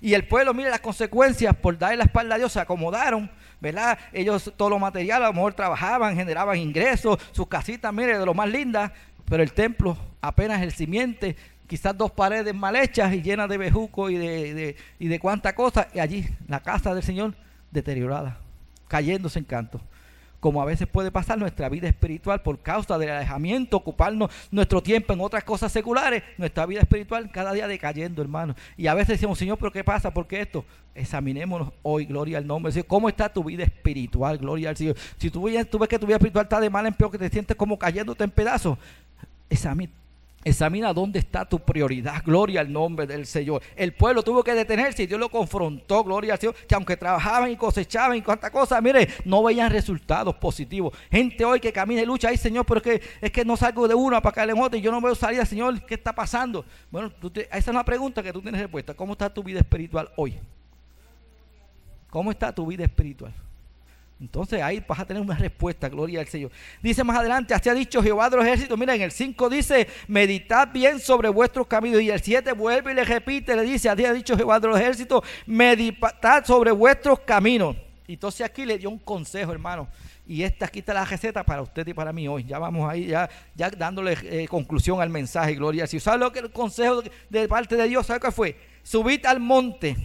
Y el pueblo, mire las consecuencias por darle la espalda a Dios, se acomodaron, ¿verdad? Ellos todo lo material, a lo mejor trabajaban, generaban ingresos, sus casitas, mire, de lo más lindas, pero el templo apenas el simiente, quizás dos paredes mal hechas y llenas de bejuco y de, de, y de cuánta cosa, y allí la casa del Señor deteriorada, cayéndose en canto como a veces puede pasar nuestra vida espiritual por causa del alejamiento, ocuparnos nuestro tiempo en otras cosas seculares, nuestra vida espiritual cada día decayendo, hermano. Y a veces decimos, Señor, pero ¿qué pasa? ¿Por qué esto? Examinémonos hoy, gloria al nombre. ¿Cómo está tu vida espiritual? Gloria al Señor. Si tú, ves que tu vida espiritual está de mal en peor, que te sientes como cayéndote en pedazos, examínate Examina dónde está tu prioridad. Gloria al nombre del Señor. El pueblo tuvo que detenerse y Dios lo confrontó. Gloria al Señor. Que aunque trabajaban y cosechaban y cuantas cosas, mire, no veían resultados positivos. Gente hoy que camina y lucha. Ay, Señor, pero es que, es que no salgo de una para caer en otra y yo no veo salida, Señor. ¿Qué está pasando? Bueno, esa es una pregunta que tú tienes respuesta. ¿Cómo está tu vida espiritual hoy? ¿Cómo está tu vida espiritual? Entonces ahí vas a tener una respuesta, gloria al Señor. Dice más adelante, así ha dicho Jehová de los ejércitos. Mira, en el 5 dice, meditad bien sobre vuestros caminos. Y el 7 vuelve y le repite, le dice, así ha dicho Jehová de los ejércitos, meditad sobre vuestros caminos. Y entonces aquí le dio un consejo, hermano. Y esta aquí está la receta para usted y para mí hoy. Ya vamos ahí, ya, ya dándole eh, conclusión al mensaje, gloria al Señor. ¿Sabe lo que el consejo de parte de Dios? ¿Sabe qué fue? Subid al monte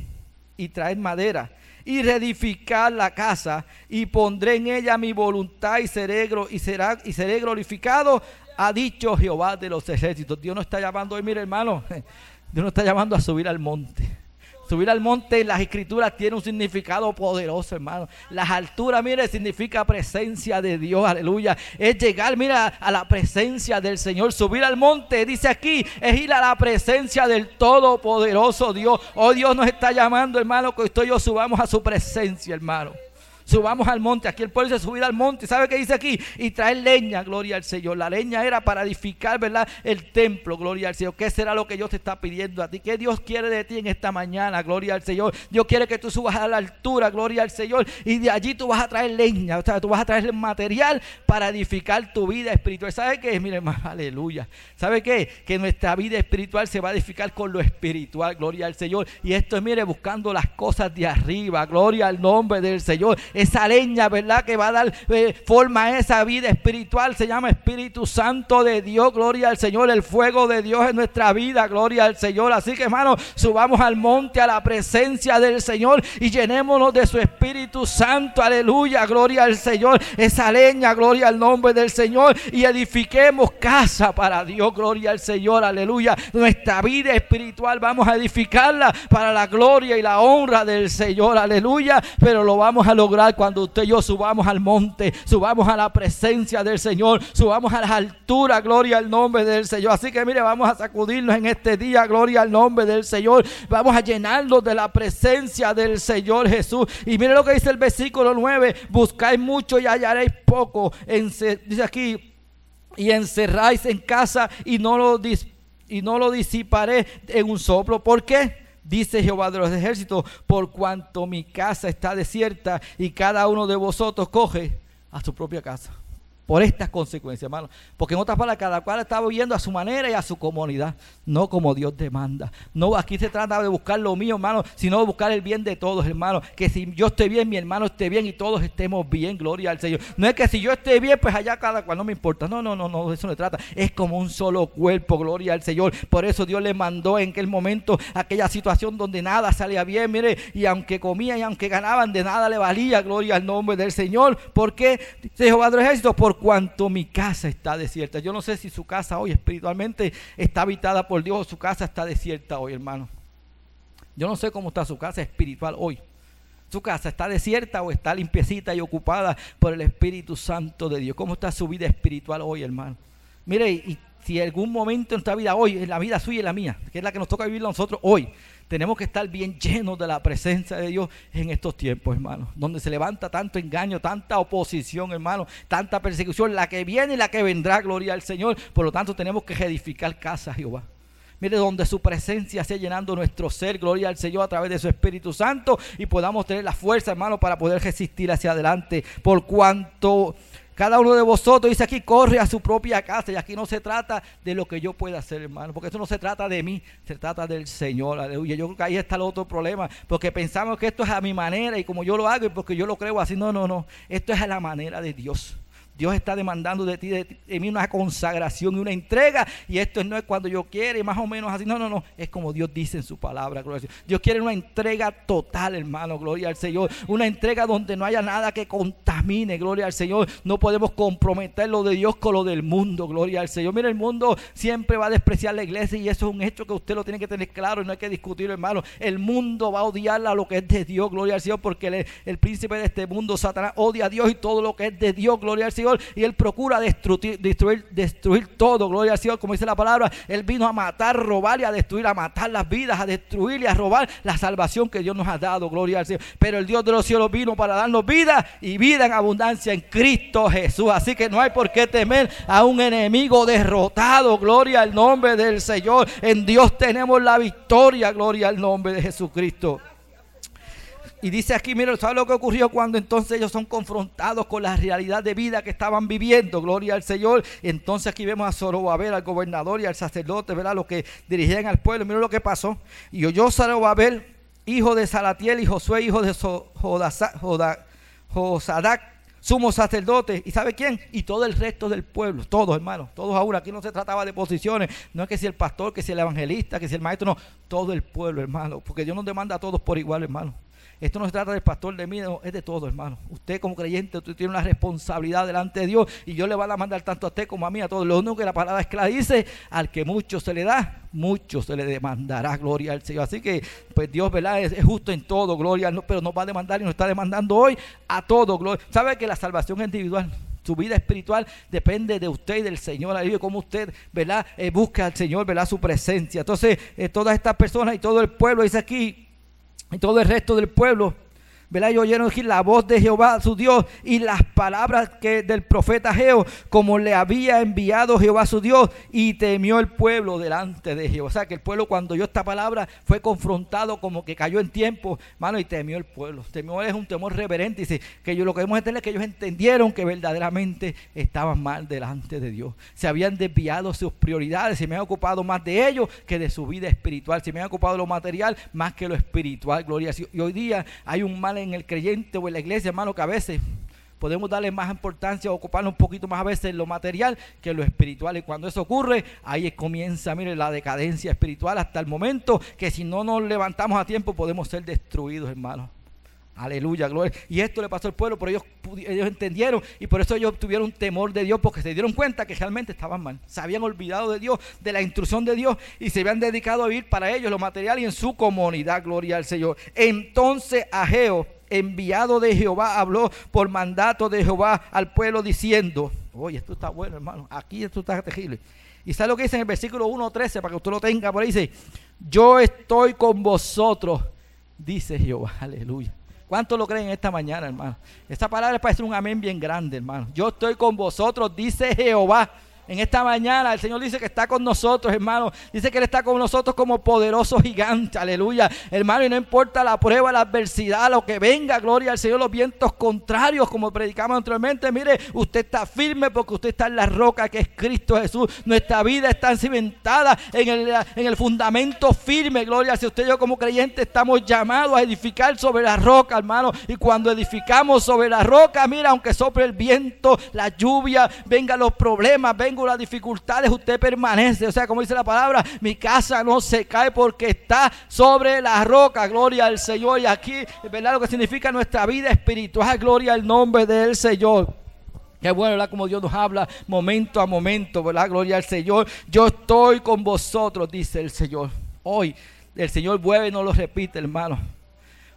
y traed madera y reedificar la casa y pondré en ella mi voluntad y seré, será, y seré glorificado, ha dicho Jehová de los ejércitos. Dios no está llamando hoy, mire hermano, Dios no está llamando a subir al monte. Subir al monte en las escrituras tiene un significado poderoso, hermano. Las alturas, mire, significa presencia de Dios, aleluya. Es llegar, mira, a la presencia del Señor. Subir al monte, dice aquí, es ir a la presencia del Todopoderoso Dios. Oh, Dios nos está llamando, hermano, que estoy yo subamos a su presencia, hermano subamos al monte. Aquí el pueblo dice subir al monte. ¿Sabe qué dice aquí? Y traer leña, gloria al Señor. La leña era para edificar, ¿verdad? El templo, gloria al Señor. ¿Qué será lo que Dios te está pidiendo a ti? ¿Qué Dios quiere de ti en esta mañana, gloria al Señor? Dios quiere que tú subas a la altura, gloria al Señor. Y de allí tú vas a traer leña, o sea, tú vas a traer material para edificar tu vida espiritual. ¿Sabe qué? Mire, hermano, aleluya. ¿Sabe qué? Que nuestra vida espiritual se va a edificar con lo espiritual, gloria al Señor. Y esto es, mire, buscando las cosas de arriba, gloria al nombre del Señor esa leña, ¿verdad? Que va a dar eh, forma a esa vida espiritual, se llama Espíritu Santo de Dios, gloria al Señor, el fuego de Dios en nuestra vida, gloria al Señor. Así que hermano, subamos al monte a la presencia del Señor y llenémonos de su Espíritu Santo, aleluya, gloria al Señor, esa leña, gloria al nombre del Señor. Y edifiquemos casa para Dios, gloria al Señor, aleluya. Nuestra vida espiritual vamos a edificarla para la gloria y la honra del Señor, aleluya. Pero lo vamos a lograr cuando usted y yo subamos al monte, subamos a la presencia del Señor, subamos a las alturas, gloria al nombre del Señor. Así que mire, vamos a sacudirnos en este día, gloria al nombre del Señor. Vamos a llenarnos de la presencia del Señor Jesús. Y mire lo que dice el versículo 9, buscáis mucho y hallaréis poco. dice aquí, y encerráis en casa y no lo, y no lo disiparé en un soplo. ¿Por qué? Dice Jehová de los ejércitos, por cuanto mi casa está desierta y cada uno de vosotros coge a su propia casa por estas consecuencias, hermano. Porque en otras palabras, cada cual está viviendo a su manera y a su comunidad, no como Dios demanda. No, aquí se trata de buscar lo mío, hermano, sino de buscar el bien de todos, hermano. Que si yo esté bien, mi hermano esté bien y todos estemos bien, gloria al Señor. No es que si yo esté bien, pues allá cada cual no me importa. No, no, no, no, eso no se trata. Es como un solo cuerpo, gloria al Señor. Por eso Dios le mandó en aquel momento aquella situación donde nada salía bien, mire, y aunque comían y aunque ganaban, de nada le valía, gloria al nombre del Señor. ¿Por qué? Jehová de los ejércitos, por cuanto mi casa está desierta. Yo no sé si su casa hoy espiritualmente está habitada por Dios o su casa está desierta hoy, hermano. Yo no sé cómo está su casa espiritual hoy. Su casa está desierta o está limpiecita y ocupada por el Espíritu Santo de Dios. ¿Cómo está su vida espiritual hoy, hermano? Mire, y si algún momento en nuestra vida hoy, en la vida suya y la mía, que es la que nos toca vivir nosotros hoy, tenemos que estar bien llenos de la presencia de Dios en estos tiempos, hermano. Donde se levanta tanto engaño, tanta oposición, hermano, tanta persecución, la que viene y la que vendrá, gloria al Señor. Por lo tanto, tenemos que edificar casa, Jehová. Mire, donde su presencia sea llenando nuestro ser, gloria al Señor a través de su Espíritu Santo y podamos tener la fuerza, hermano, para poder resistir hacia adelante. Por cuanto cada uno de vosotros dice aquí, corre a su propia casa. Y aquí no se trata de lo que yo pueda hacer, hermano. Porque esto no se trata de mí, se trata del Señor. Aleluya. Yo creo que ahí está el otro problema. Porque pensamos que esto es a mi manera y como yo lo hago y porque yo lo creo así. No, no, no. Esto es a la manera de Dios. Dios está demandando de ti, de, mí una consagración y una entrega. Y esto no es cuando yo quiero y más o menos así. No, no, no. Es como Dios dice en su palabra. Gloria Dios quiere una entrega total, hermano. Gloria al Señor. Una entrega donde no haya nada que contamine. Gloria al Señor. No podemos comprometer lo de Dios con lo del mundo. Gloria al Señor. Mira, el mundo siempre va a despreciar la iglesia y eso es un hecho que usted lo tiene que tener claro no hay que discutirlo, hermano. El mundo va a odiar a lo que es de Dios. Gloria al Señor. Porque el príncipe de este mundo, Satanás, odia a Dios y todo lo que es de Dios. Gloria al Señor y Él procura destruir, destruir, destruir todo, gloria al Señor, como dice la palabra, Él vino a matar, robar y a destruir, a matar las vidas, a destruir y a robar la salvación que Dios nos ha dado, gloria al Señor. Pero el Dios de los cielos vino para darnos vida y vida en abundancia en Cristo Jesús. Así que no hay por qué temer a un enemigo derrotado, gloria al nombre del Señor. En Dios tenemos la victoria, gloria al nombre de Jesucristo. Y dice aquí, mira, ¿sabe lo que ocurrió cuando entonces ellos son confrontados con la realidad de vida que estaban viviendo? Gloria al Señor. Entonces aquí vemos a Zorobabel, al gobernador y al sacerdote, ¿verdad? Los que dirigían al pueblo. Mira lo que pasó. Y oyó Zorobabel, hijo de Salatiel, y Josué, hijo de Josadac, sumo sacerdote. ¿Y sabe quién? Y todo el resto del pueblo. Todos, hermanos. Todos aún. Aquí no se trataba de posiciones. No es que si el pastor, que si el evangelista, que si el maestro. No. Todo el pueblo, hermano. Porque Dios nos demanda a todos por igual, hermano. Esto no se trata del pastor de mí, es de todo, hermano. Usted como creyente, usted tiene una responsabilidad delante de Dios y Dios le va a mandar tanto a usted como a mí, a todos. Lo único que la palabra es dice, al que mucho se le da, mucho se le demandará, gloria al Señor. Así que, pues Dios, ¿verdad? Es, justo en todo, gloria, pero nos va a demandar y nos está demandando hoy a todo, gloria. ¿Sabe que la salvación es individual? su vida espiritual depende de usted y del Señor. Ahí como usted, ¿verdad? Eh, busca al Señor, ¿verdad? Su presencia. Entonces, eh, todas estas personas y todo el pueblo dice aquí, y todo el resto del pueblo ¿verdad? Y oyeron la voz de Jehová, su Dios, y las palabras que del profeta Geo, como le había enviado Jehová su Dios, y temió el pueblo delante de Jehová. O sea, que el pueblo cuando oyó esta palabra fue confrontado como que cayó en tiempo, mano, y temió el pueblo. Temió es un temor reverente. Dice que yo lo que debemos entender es que ellos entendieron que verdaderamente estaban mal delante de Dios. Se habían desviado sus prioridades, se me han ocupado más de ellos que de su vida espiritual. Se me han ocupado lo material más que lo espiritual, gloria. Y hoy día hay un mal en el creyente o en la iglesia, hermano, que a veces podemos darle más importancia, ocuparnos un poquito más a veces lo material que lo espiritual. Y cuando eso ocurre, ahí comienza, mire, la decadencia espiritual hasta el momento que si no nos levantamos a tiempo podemos ser destruidos, hermano. Aleluya, gloria. Y esto le pasó al pueblo, pero ellos, ellos entendieron y por eso ellos tuvieron temor de Dios porque se dieron cuenta que realmente estaban mal. Se habían olvidado de Dios, de la instrucción de Dios y se habían dedicado a vivir para ellos lo material y en su comunidad, gloria al Señor. Entonces Ageo, enviado de Jehová, habló por mandato de Jehová al pueblo diciendo, oye, esto está bueno, hermano, aquí esto está terrible. Y sabe lo que dice en el versículo 1.13 para que usted lo tenga por ahí, dice, yo estoy con vosotros, dice Jehová, aleluya. ¿Cuántos lo creen esta mañana, hermano? Esta palabra parece un amén bien grande, hermano. Yo estoy con vosotros, dice Jehová. En esta mañana el Señor dice que está con nosotros, hermano. Dice que Él está con nosotros como poderoso gigante. Aleluya. Hermano, y no importa la prueba, la adversidad, lo que venga, gloria al Señor, los vientos contrarios, como predicamos anteriormente. Mire, usted está firme porque usted está en la roca que es Cristo Jesús. Nuestra vida está cimentada en el, en el fundamento firme, gloria. Si usted y yo como creyente estamos llamados a edificar sobre la roca, hermano. Y cuando edificamos sobre la roca, mira, aunque sople el viento, la lluvia, vengan los problemas, vengan las dificultades, usted permanece. O sea, como dice la palabra, mi casa no se cae porque está sobre la roca. Gloria al Señor. Y aquí, ¿verdad? Lo que significa nuestra vida espiritual. Gloria al nombre del Señor. Qué bueno, ¿verdad? Como Dios nos habla momento a momento, ¿verdad? Gloria al Señor. Yo estoy con vosotros, dice el Señor. Hoy el Señor vuelve y no lo repite, hermano.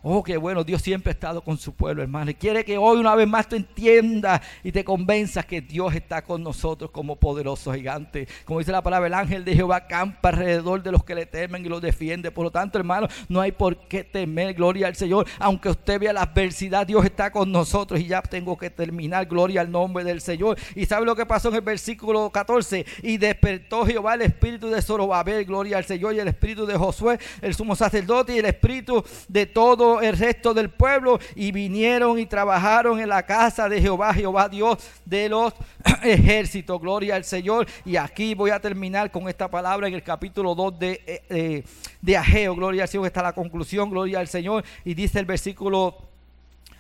Oh, qué bueno, Dios siempre ha estado con su pueblo, hermano. Y quiere que hoy una vez más tú entiendas y te convenzas que Dios está con nosotros como poderoso gigante. Como dice la palabra, el ángel de Jehová campa alrededor de los que le temen y los defiende. Por lo tanto, hermano, no hay por qué temer, gloria al Señor. Aunque usted vea la adversidad, Dios está con nosotros. Y ya tengo que terminar, gloria al nombre del Señor. Y sabe lo que pasó en el versículo 14. Y despertó Jehová el espíritu de Zorobabel, gloria al Señor, y el espíritu de Josué, el sumo sacerdote, y el espíritu de todo el resto del pueblo y vinieron y trabajaron en la casa de Jehová, Jehová Dios de los ejércitos. Gloria al Señor. Y aquí voy a terminar con esta palabra en el capítulo 2 de, eh, eh, de Ageo. Gloria al Señor. Está la conclusión. Gloria al Señor. Y dice el versículo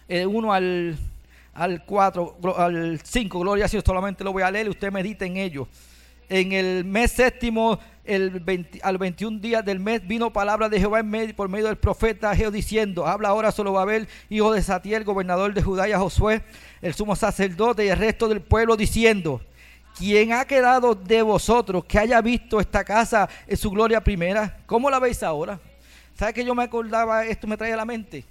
1 eh, al, al 4, al 5. Gloria al Señor. Solamente lo voy a leer y usted medita en ello. En el mes séptimo el al 21 días del mes vino palabra de Jehová en medio, por medio del profeta Jehová diciendo, habla ahora solo Babel, hijo de Satiel, gobernador de Judá y a Josué, el sumo sacerdote y el resto del pueblo diciendo, ¿quién ha quedado de vosotros que haya visto esta casa en su gloria primera? ¿Cómo la veis ahora? ¿Sabe que yo me acordaba, esto me trae a la mente?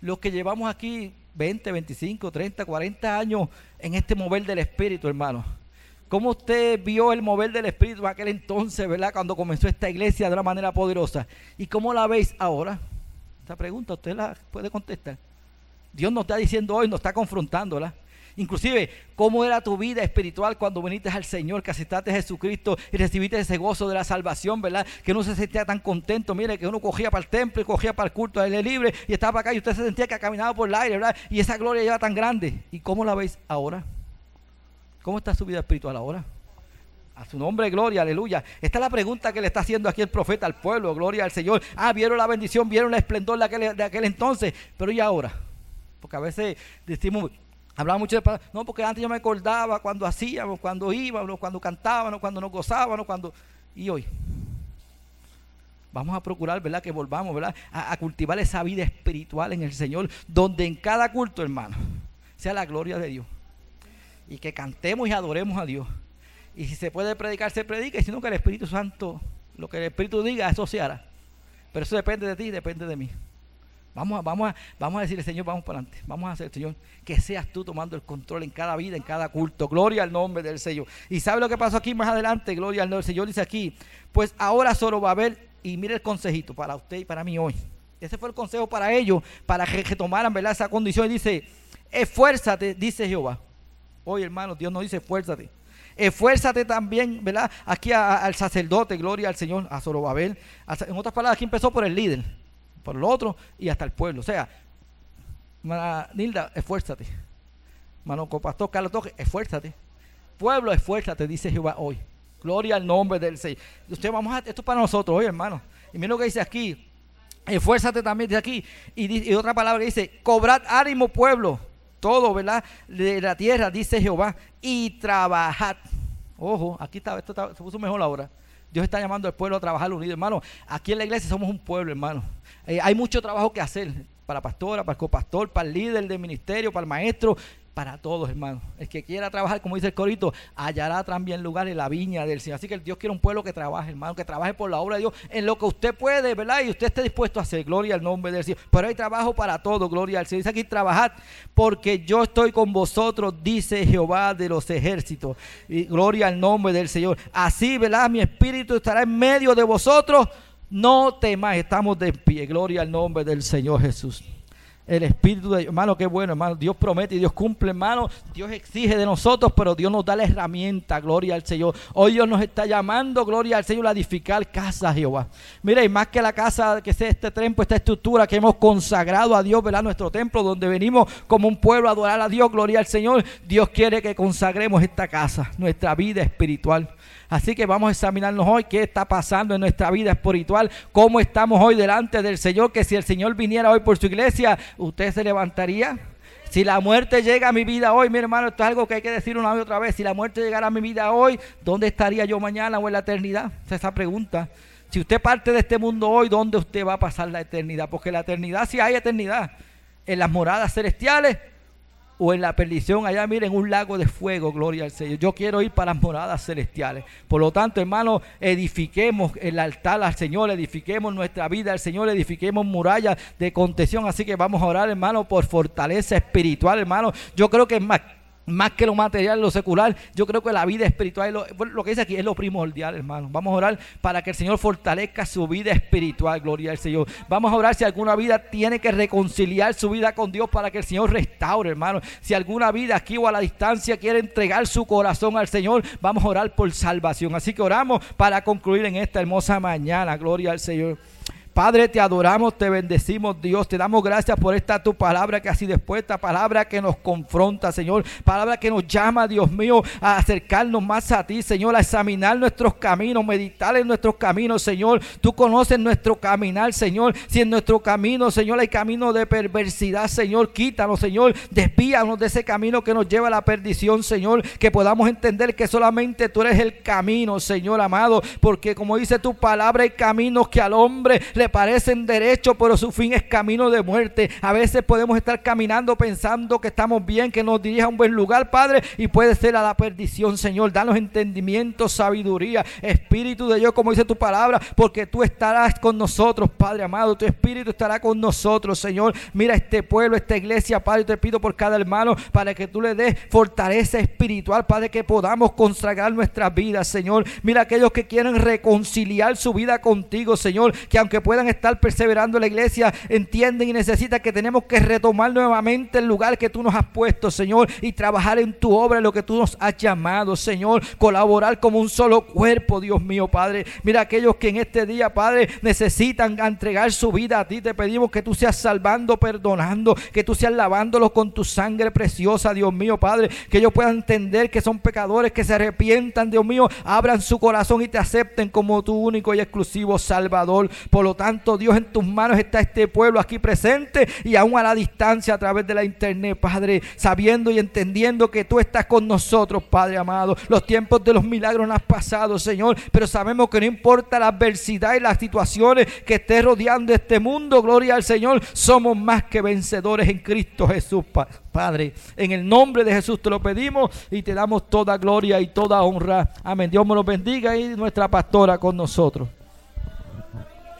Los que llevamos aquí 20, 25, 30, 40 años en este mover del Espíritu, hermano ¿Cómo usted vio el mover del Espíritu en aquel entonces, verdad? Cuando comenzó esta iglesia de una manera poderosa. ¿Y cómo la veis ahora? Esta pregunta usted la puede contestar. Dios nos está diciendo hoy, nos está confrontándola. Inclusive, ¿cómo era tu vida espiritual cuando viniste al Señor, que aceptaste a Jesucristo y recibiste ese gozo de la salvación, ¿verdad? Que uno se sentía tan contento, mire, que uno cogía para el templo y cogía para el culto al aire libre y estaba acá y usted se sentía que caminaba por el aire, ¿verdad? Y esa gloria era tan grande. ¿Y cómo la veis ahora? ¿Cómo está su vida espiritual ahora? A su nombre, gloria, aleluya. Esta es la pregunta que le está haciendo aquí el profeta al pueblo, gloria al Señor. Ah, vieron la bendición, vieron el esplendor de aquel, entonces, pero ¿y ahora? Porque a veces decimos, hablamos mucho de... No, porque antes yo me acordaba cuando hacíamos, cuando íbamos, cuando cantábamos, cuando nos gozábamos, cuando... ¿Y hoy? Vamos a procurar, ¿verdad? Que volvamos, ¿verdad? A, a cultivar esa vida espiritual en el Señor, donde en cada culto, hermano, sea la gloria de Dios y que cantemos y adoremos a Dios. Y si se puede predicar, se predica, y si no, que el Espíritu Santo, lo que el Espíritu diga, eso se hará. Pero eso depende de ti, depende de mí. Vamos a, vamos, vamos a decirle, Señor, vamos para adelante. Vamos a hacer, Señor, que seas tú tomando el control en cada vida, en cada culto. Gloria al nombre del Señor. Y sabe lo que pasó aquí más adelante, gloria al nombre del Señor. Dice aquí, pues ahora solo va a haber, y mire el consejito para usted y para mí hoy. Ese fue el consejo para ellos, para que, que tomaran ¿verdad? esa condición. Y dice, esfuérzate, dice Jehová. Hoy, hermano, Dios nos dice, esfuérzate. Esfuérzate también, ¿verdad? Aquí al sacerdote, gloria al Señor, a Zorobabel. en otras palabras, aquí empezó por el líder, por el otro y hasta el pueblo. O sea, Nilda, esfuérzate. Hermano Pastor Carlos Toque, esfuérzate. Pueblo, esfuérzate, dice Jehová hoy. Gloria al nombre del Señor. Usted vamos a, esto es para nosotros hoy, hermano. Y mira lo que dice aquí. Esfuérzate también de aquí. Y, y otra palabra dice, cobrad ánimo pueblo, todo, ¿verdad? De la tierra, dice Jehová, y trabajad. Ojo, aquí está, esto se puso mejor ahora. Dios está llamando al pueblo a trabajar unido, hermano. Aquí en la iglesia somos un pueblo, hermano. Eh, hay mucho trabajo que hacer para pastora, para el copastor, para el líder del ministerio, para el maestro, para todos, hermano. El que quiera trabajar, como dice el corito, hallará también lugar en la viña del Señor. Así que Dios quiere un pueblo que trabaje, hermano, que trabaje por la obra de Dios en lo que usted puede, ¿verdad? Y usted esté dispuesto a hacer. Gloria al nombre del Señor. Pero hay trabajo para todo, gloria al Señor. Dice aquí, trabajad, porque yo estoy con vosotros, dice Jehová de los ejércitos. Y gloria al nombre del Señor. Así, ¿verdad? Mi espíritu estará en medio de vosotros. No temáis, estamos de pie. Gloria al nombre del Señor Jesús. El Espíritu de Dios, hermano, qué bueno, hermano. Dios promete y Dios cumple, hermano. Dios exige de nosotros, pero Dios nos da la herramienta, gloria al Señor. Hoy Dios nos está llamando, gloria al Señor, a edificar casa, Jehová. Mire, más que la casa que sea este templo, esta estructura que hemos consagrado a Dios, ¿verdad? Nuestro templo, donde venimos como un pueblo a adorar a Dios, gloria al Señor. Dios quiere que consagremos esta casa, nuestra vida espiritual. Así que vamos a examinarnos hoy qué está pasando en nuestra vida espiritual, cómo estamos hoy delante del Señor, que si el Señor viniera hoy por su iglesia, ¿usted se levantaría? Si la muerte llega a mi vida hoy, mi hermano, esto es algo que hay que decir una y otra vez. Si la muerte llegara a mi vida hoy, ¿dónde estaría yo mañana o en la eternidad? Esa es esa pregunta. Si usted parte de este mundo hoy, ¿dónde usted va a pasar la eternidad? Porque la eternidad, si hay eternidad, en las moradas celestiales o en la perdición, allá miren un lago de fuego, gloria al Señor. Yo quiero ir para las moradas celestiales. Por lo tanto, hermanos, edifiquemos el altar al Señor, edifiquemos nuestra vida al Señor, edifiquemos murallas de contención. Así que vamos a orar, hermano, por fortaleza espiritual, hermano. Yo creo que es más más que lo material, lo secular, yo creo que la vida espiritual, lo, lo, que dice aquí es lo primordial, hermano. Vamos a orar para que el Señor fortalezca su vida espiritual, gloria al Señor. Vamos a orar si alguna vida tiene que reconciliar su vida con Dios para que el Señor restaure, hermano. Si alguna vida aquí o a la distancia quiere entregar su corazón al Señor, vamos a orar por salvación. Así que oramos para concluir en esta hermosa mañana, gloria al Señor. Padre, te adoramos, te bendecimos, Dios. Te damos gracias por esta tu palabra que ha sido expuesta, palabra que nos confronta, Señor. Palabra que nos llama, Dios mío, a acercarnos más a ti, Señor, a examinar nuestros caminos, meditar en nuestros caminos, Señor. Tú conoces nuestro caminar, Señor. Si en nuestro camino, Señor, hay camino de perversidad, Señor, quítanos, Señor. Despíanos de ese camino que nos lleva a la perdición, Señor. Que podamos entender que solamente tú eres el camino, Señor amado. Porque como dice tu palabra, hay caminos que al hombre le parecen derechos, pero su fin es camino de muerte. A veces podemos estar caminando pensando que estamos bien, que nos dirija a un buen lugar, Padre, y puede ser a la perdición, Señor. Danos entendimiento, sabiduría, Espíritu de Dios, como dice tu palabra, porque tú estarás con nosotros, Padre amado. Tu Espíritu estará con nosotros, Señor. Mira este pueblo, esta iglesia, Padre, te pido por cada hermano para que tú le des fortaleza espiritual, Padre, que podamos consagrar nuestras vidas, Señor. Mira aquellos que quieren reconciliar su vida contigo, Señor, que aunque puedan puedan estar perseverando la iglesia, entienden y necesitan que tenemos que retomar nuevamente el lugar que tú nos has puesto, Señor, y trabajar en tu obra, lo que tú nos has llamado, Señor, colaborar como un solo cuerpo, Dios mío, Padre. Mira aquellos que en este día, Padre, necesitan entregar su vida a ti, te pedimos que tú seas salvando, perdonando, que tú seas lavándolos con tu sangre preciosa, Dios mío, Padre, que ellos puedan entender que son pecadores, que se arrepientan, Dios mío, abran su corazón y te acepten como tu único y exclusivo Salvador. Por lo tanto, tanto, Dios, en tus manos está este pueblo aquí presente y aún a la distancia a través de la internet, Padre, sabiendo y entendiendo que tú estás con nosotros, Padre amado. Los tiempos de los milagros no han pasado, Señor, pero sabemos que no importa la adversidad y las situaciones que esté rodeando este mundo, gloria al Señor, somos más que vencedores en Cristo Jesús, Padre. En el nombre de Jesús te lo pedimos y te damos toda gloria y toda honra. Amén. Dios me lo bendiga y nuestra pastora con nosotros.